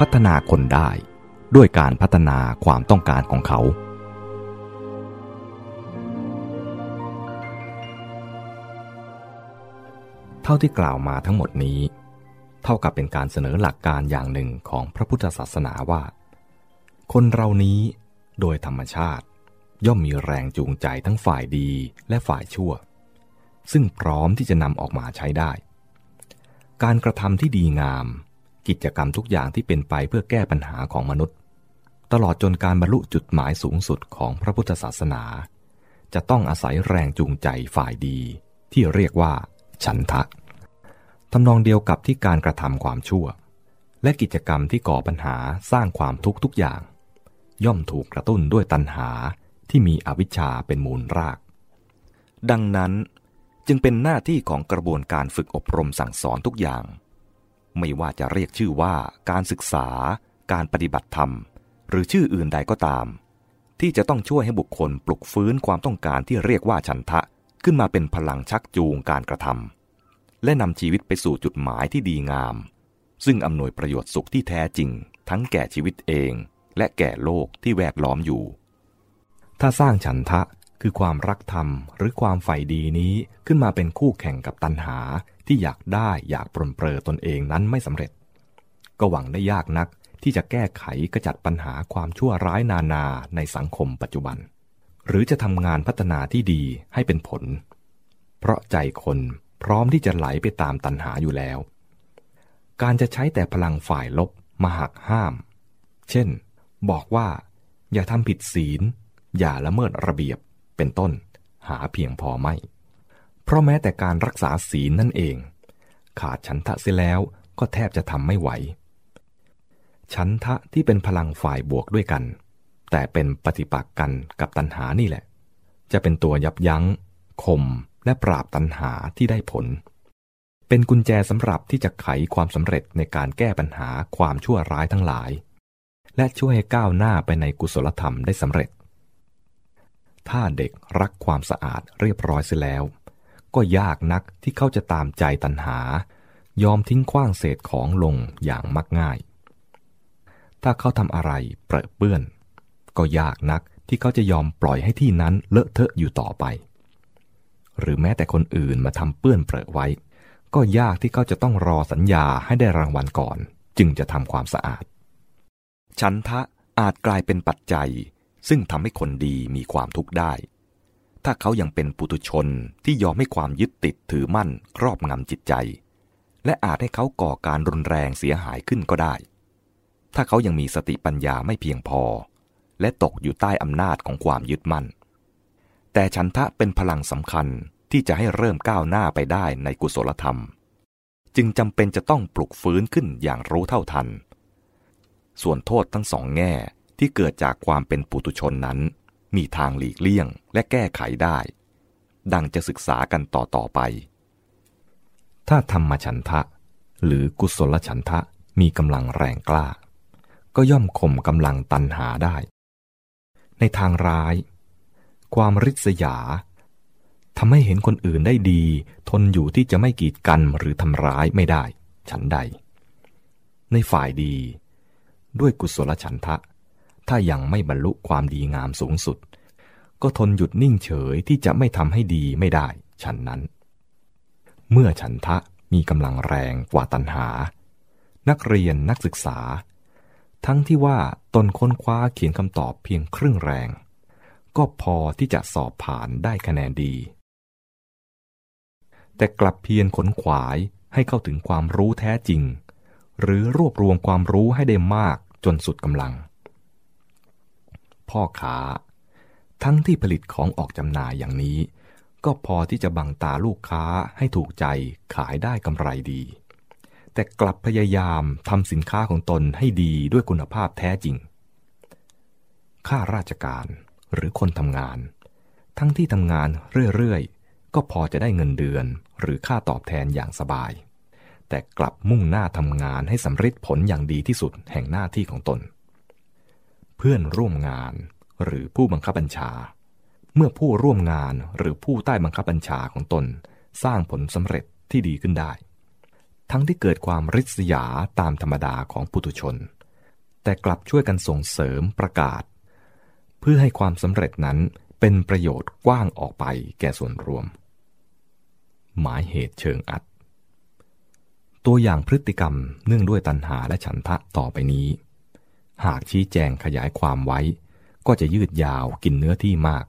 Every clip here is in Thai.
พัฒนาคนได้ ด้วยการพัฒนาความต้องการของเขา เท่าที่กล่าวมาทั้งหมดนี้ เท่ากับเป็นการเสนอหลักการอย่างหนึ่งของพระพุทธศาสนาว่า คนเรานี้โดยธรรมชาติ ย่อมมีแรงจูงใจทั้งฝ่ายดีและฝ่ายชั่ว ซึ่งพร้อมที่จะนำออกมาใช้ได้การกระทำที่ดีงาม กิจกรรมทุกอย่างที่เป็นไปเพื่อแก้ปัญหาของมนุษย์ ตลอดจนการบรรลุจุดหมายสูงสุดของพระพุทธศาสนา จะต้องอาศัยแรงจูงใจฝ่ายดี ที่เรียกว่า ฉันทะทำนองเดียวกับที่การกระทำความชั่ว และกิจกรรมที่ก่อปัญหาสร้างความทุกข์ทุกอย่าง ย่อมถูกกระตุ้นด้วยตัณหาที่มีอวิชชาเป็นมูลราก ดังนั้นจึงเป็นหน้าที่ของกระบวนการฝึกอบรมสั่งสอนทุกอย่าง ไม่ว่าจะเรียกชื่อว่าการศึกษา การปฏิบัติธรรม หรือชื่ออื่นใดก็ตาม ที่จะต้องช่วยให้บุคคลปลุกฟื้นความต้องการที่เรียกว่าฉันทะ ขึ้นมาเป็นพลังชักจูงการกระทำและนำชีวิตไปสู่จุดหมายที่ดีงาม ซึ่งอำนวยประโยชน์สุขที่แท้จริง ทั้งแก่ชีวิตเอง และแก่โลกที่แวดล้อมอยู่ ถ้าสร้างฉันทะ คือความรักธรรมหรือความใฝ่ดีนี้ขึ้นมาเป็นคู่แข่งกับตัณหาที่อยากได้อยากปรนเปรอตนเองนั้นไม่สำเร็จ ก็หวังได้ยากนักที่จะแก้ไขกระจัดปัญหาความชั่วร้ายนานาในสังคมปัจจุบัน หรือจะทำงานพัฒนาที่ดีให้เป็นผล เพราะใจคนพร้อมที่จะไหลไปตามตัณหาอยู่แล้ว การจะใช้แต่พลังฝ่ายลบมาหักห้าม เช่น บอกว่า อย่าทำผิดศีล อย่าละเมิดระเบียบ เป็นต้น หาเพียงพอไม่ เพราะแม้แต่การรักษาศีลนั่นเอง ขาดฉันทะเสียแล้วก็แทบจะทำไม่ไหว ฉันทะที่เป็นพลังฝ่ายบวกด้วยกัน แต่เป็นปฏิปักษ์กันกับตัณหานี่แหละ จะเป็นตัวยับยัง้งข่มและปราบตัณหาที่ได้ผล เป็นกุญแจสำหรับที่จะไขความสำเร็จในการแก้ปัญหาความชั่วร้ายทั้งหลาย และช่วยให้ก้าวหน้าไปในกุศลธรรมได้สำเร็จ ถ้าเด็กรักความสะอาดเรียบร้อยเสียแล้ว ก็ยากนักที่เขาจะตามใจตัณหา ยอมทิ้งขว้างเศษของลงอย่างมักง่าย ถ้าเขาทำอะไรเปรอะเปื้อน ก็ยากนักที่เขาจะยอมปล่อยให้ที่นั้นเลอะเทอะอยู่ต่อไป หรือแม้แต่คนอื่นมาทำเปื้อนเปรอะไว้ ก็ยากที่เขาจะต้องรอสัญญาให้ได้รางวัลก่อน จึงจะทำความสะอาดฉันทะอาจกลายเป็นปัจจัย ซึ่งทำให้คนดีมีความทุกข์ได้ ถ้าเขายังเป็นปุถุชนที่ยอมให้ความยึดติดถือมั่นครอบงำจิตใจ และอาจให้เขาก่อการรุนแรงเสียหายขึ้นก็ได้ ถ้าเขายังมีสติปัญญาไม่เพียงพอ และตกอยู่ใต้อำนาจของความยึดมั่น แต่ฉันทะเป็นพลังสำคัญที่จะให้เริ่มก้าวหน้าไปได้ในกุศลธรรม จึงจำเป็นจะต้องปลุกฟื้นขึ้นอย่างรู้เท่าทัน ส่วนโทษทั้งสองแง่ ที่เกิดจากความเป็นปุตุชนนั้น มีทางหลีกเลี่ยงและแก้ไขได้ ดังจะศึกษากันต่อต่อไป ถ้าธรรมฉันทะ หรือกุศลฉันทะมีกำลังแรงกล้า ก็ย่อมข่มกำลังตันหาได้ ในทางร้าย ความริษยาทำให้เห็นคนอื่นได้ดี ทนอยู่ที่จะไม่กีดกันหรือทำร้ายไม่ได้ ฉันใด ในฝ่ายดี ด้วยกุศลฉันทะ ถ้ายังไม่บรรลุความดีงามสูงสุด ก็ทนหยุดนิ่งเฉยที่จะไม่ทำให้ดีไม่ได้ ฉันนั้น เมื่อฉันทะมีกำลังแรงกว่าตัณหา นักเรียนนักศึกษา ทั้งที่ว่าตนค้นคว้าเขียนคำตอบเพียงครึ่งแรง ก็พอที่จะสอบผ่านได้คะแนนดี แต่กลับเพียรขนขวายให้เข้าถึงความรู้แท้จริง หรือรวบรวมความรู้ให้ได้มากจนสุดกำลัง พ่อค้า ทั้งที่ผลิตของออกจำหน่ายอย่างนี้ ก็พอที่จะบังตาลูกค้าให้ถูกใจขายได้กำไรดี แต่กลับพยายามทำสินค้าของตนให้ดีด้วยคุณภาพแท้จริง ข้าราชการหรือคนทำงาน ทั้งที่ทำงานเรื่อยๆ ก็พอจะได้เงินเดือนหรือค่าตอบแทนอย่างสบาย แต่กลับมุ่งหน้าทำงานให้สำเร็จผลอย่างดีที่สุดแห่งหน้าที่ของตน เพื่อนร่วมงาน หรือผู้บังคับบัญชา เมื่อผู้ร่วมงานหรือผู้ใต้บังคับบัญชาของตน สร้างผลสำเร็จที่ดีขึ้นได้ ทั้งที่เกิดความริษยาตามธรรมดาของปุถุชน แต่กลับช่วยกันส่งเสริมประกาศ เพื่อให้ความสำเร็จนั้นเป็นประโยชน์กว้างออกไปแก่ส่วนรวม หมายเหตุเชิงอัด ตัวอย่างพฤติกรรมเนื่องด้วยตัณหาและฉันทะต่อไปนี้ หากชี้แจงขยายความไว้ ก็จะยืดยาวกินเนื้อที่มาก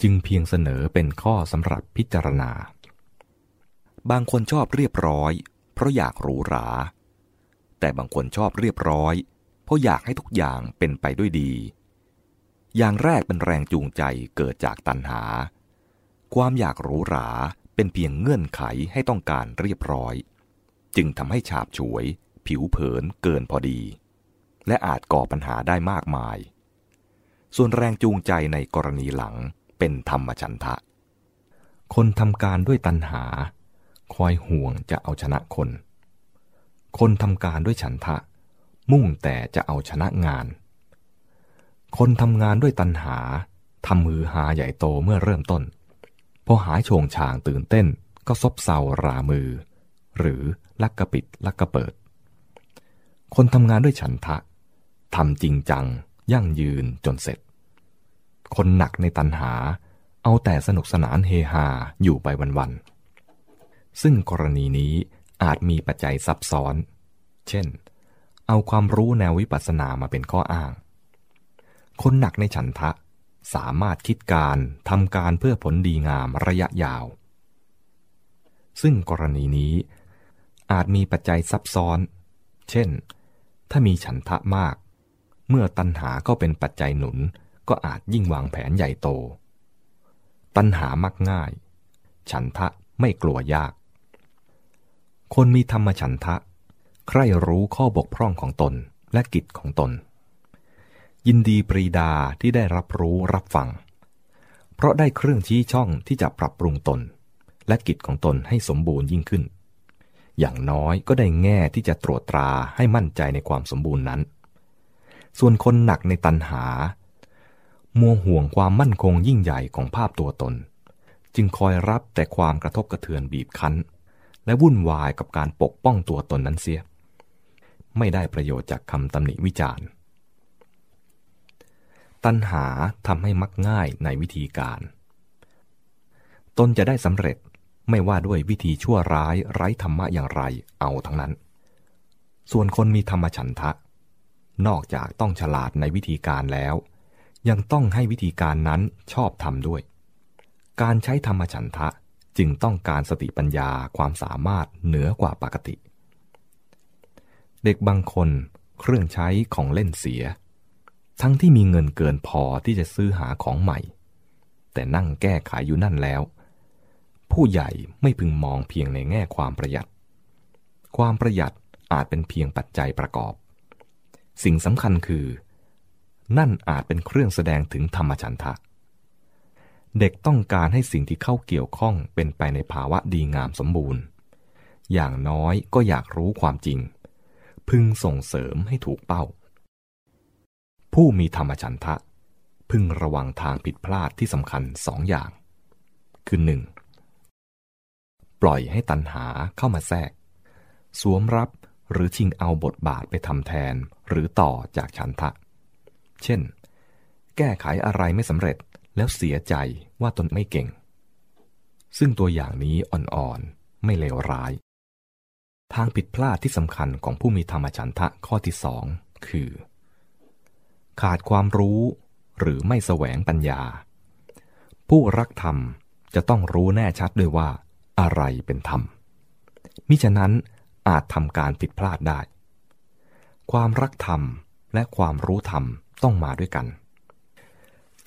จึงเพียงเสนอเป็นข้อสำหรับพิจารณา บางคนชอบเรียบร้อย เพราะอยากหรูหรา แต่บางคนชอบเรียบร้อย เพราะอยากให้ทุกอย่างเป็นไปด้วยดี อย่างแรกเป็นแรงจูงใจเกิดจากตัณหา ความอยากหรูหราเป็นเพียงเงื่อนไขให้ต้องการเรียบร้อย จึงทำให้ฉาบฉวย ผิวเผินเกินพอดี และอาจก่อปัญหาได้มากมาย ส่วนแรงจูงใจในกรณีหลังเป็นธรรมชันทะ คนทำการด้วยตัณหา คอยห่วงจะเอาชนะคน คนทำการด้วยฉันทะ มุ่งแต่จะเอาชนะงาน คนทำงานด้วยตัณหาทำมือหาใหญ่โตเมื่อเริ่มต้น พอหายโฉงฉางตื่นเต้นก็ซบเซารามือ หรือลักกระปิดลักกระเปิด คนทำงานด้วยฉันทะ ทำจริงจัง ยั่งยืนจนเสร็จ คนหนักในตัณหา เอาแต่สนุกสนานเฮฮาอยู่ไปวันๆ ซึ่งกรณีนี้อาจมีปัจจัยซับซ้อน เช่น เอาความรู้แนววิปัสสนามาเป็นข้ออ้าง คนหนักในฉันทะสามารถคิดการทำการเพื่อผลดีงามระยะยาว ซึ่งกรณีนี้อาจมีปัจจัยซับซ้อน เช่น ถ้ามีฉันทะมาก เมื่อตัณหาก็เป็นปัจจัยหนุนก็อาจยิ่งวางแผนใหญ่โต ตัณหามักง่าย ฉันทะไม่กลัวยาก คนมีธรรมฉันทะ ใคร่รู้ข้อบกพร่องของตนและกิจของตน ยินดีปรีดาที่ได้รับรู้รับฟัง เพราะได้เครื่องชี้ช่องที่จะปรับปรุงตน และกิจของตนให้สมบูรณ์ยิ่งขึ้น อย่างน้อยก็ได้แง่ที่จะตรวจตราให้มั่นใจในความสมบูรณ์นั้น ส่วนคนหนักในตันหา มัวห่วงความมั่นคงยิ่งใหญ่ของภาพตัวตน จึงคอยรับแต่ความกระทบกระเทือนบีบคั้น และวุ่นวายกับการปกป้องตัวตนนั้นเสีย ไม่ได้ประโยชน์จากคำตำหนิวิจารณ์ ตัณหาทำให้มักง่ายในวิธีการ ตนจะได้สำเร็จไม่ว่าด้วยวิธีชั่วร้ายไร้ธรรมะอย่างไรเอาทั้งนั้น ส่วนคนมีธรรมฉันทะ นอกจากต้องฉลาดในวิธีการแล้ว ยังต้องให้วิธีการนั้นชอบทำด้วย การใช้ธรรมฉันทะจึงต้องการสติปัญญาความสามารถเหนือกว่าปกติ เด็กบางคนเครื่องใช้ของเล่นเสีย ทั้งที่มีเงินเกินพอที่จะซื้อหาของใหม่ แต่นั่งแก้ไขอยู่นั่นแล้ว ผู้ใหญ่ไม่พึงมองเพียงในแง่ความประหยัด ความประหยัดอาจเป็นเพียงปัจจัยประกอบ สิ่งสำคัญคือ นั่นอาจเป็นเครื่องแสดงถึงธรรมชันทะ เด็กต้องการให้สิ่งที่เข้าเกี่ยวข้องเป็นไปในภาวะดีงามสมบูรณ์ อย่างน้อยก็อยากรู้ความจริง พึงส่งเสริมให้ถูกเป้า ผู้มีธรรมฉันทะ พึงระวังทางผิดพลาดที่สำคัญสองอย่าง คือหนึ่งปล่อยให้ตัณหาเข้ามาแทรก สวมรับ หรือชิงเอาบทบาทไปทำแทน หรือต่อจากฉันทะ เช่น แก้ไขอะไรไม่สำเร็จแล้วเสียใจว่าตนไม่เก่ง ซึ่งตัวอย่างนี้อ่อนๆ ไม่เลวร้าย ทางผิดพลาดที่สำคัญของผู้มีธรรมฉันทะข้อที่สองคือ ขาดความรู้หรือไม่แสวงปัญญา ผู้รักธรรมจะต้องรู้แน่ชัดด้วยว่าอะไรเป็นธรรมมิฉะนั้น อาจทำการผิดพลาดได้ ความรักธรรมและความรู้ธรรมต้องมาด้วยกัน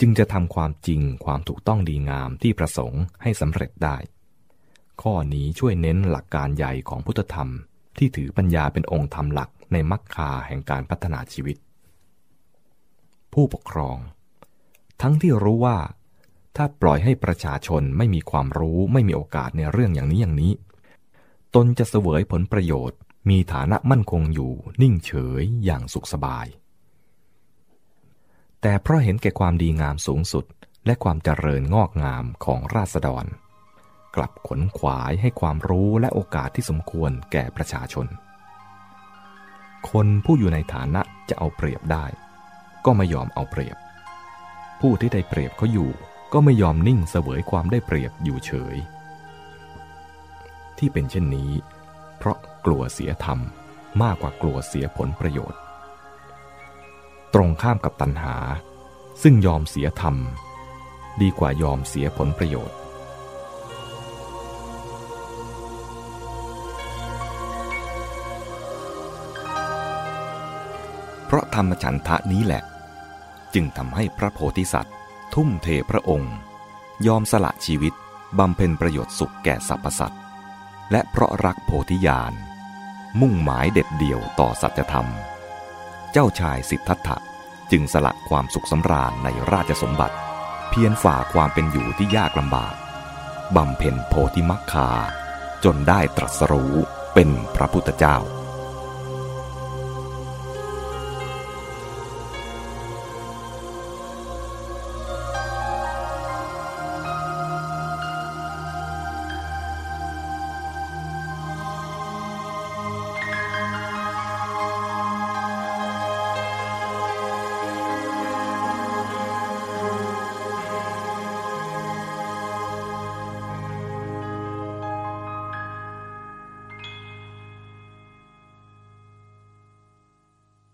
จึงจะทำความจริงความถูกต้องดีงามที่ประสงค์ให้สำเร็จได้ ข้อนี้ช่วยเน้นหลักการใหญ่ของพุทธธรรม ที่ถือปัญญาเป็นองค์ธรรมหลักในมรรคาแห่งการพัฒนาชีวิต ผู้ปกครอง ทั้งที่รู้ว่า ถ้าปล่อยให้ประชาชนไม่มีความรู้ไม่มีโอกาสในเรื่องอย่างนี้อย่างนี้ ตนจะเสวยผลประโยชน์ มีฐานะมั่นคงอยู่นิ่งเฉยอย่างสุขสบาย แต่เพราะเห็นแก่ความดีงามสูงสุดและความเจริญงอกงามของราษฎร กลับขนขวายให้ความรู้และโอกาสที่สมควรแก่ประชาชน คนผู้อยู่ในฐานะจะเอาเปรียบได้ ก็ไม่ยอมเอาเปรียบ ผู้ที่ได้เปรียบเขาอยู่ ก็ไม่ยอมนิ่งเสวยความได้เปรียบอยู่เฉย ที่เป็นเช่นนี้ เพราะกลัวเสียธรรมมากกว่ากลัวเสียผลประโยชน์ ตรงข้ามกับตัณหา ซึ่งยอมเสียธรรม ดีกว่ายอมเสียผลประโยชน์เพราะธรรมฉันทะนี้แหละ จึงทำให้พระโพธิสัตว์ ทุ่มเทพระองค์ ยอมสละชีวิตบำเพ็ญประโยชน์สุขแก่สรรพสัตว์ และเพราะรักโพธิญาณ มุ่งหมายเด็ดเดี่ยวต่อสัจธรรม เจ้าชายสิทธัตถะจึงสละความสุขสำราญในราชสมบัติ เพียรฝ่าความเป็นอยู่ที่ยากลำบากบำเพ็ญโพธิมักคา จนได้ตรัสรู้เป็นพระพุทธเจ้า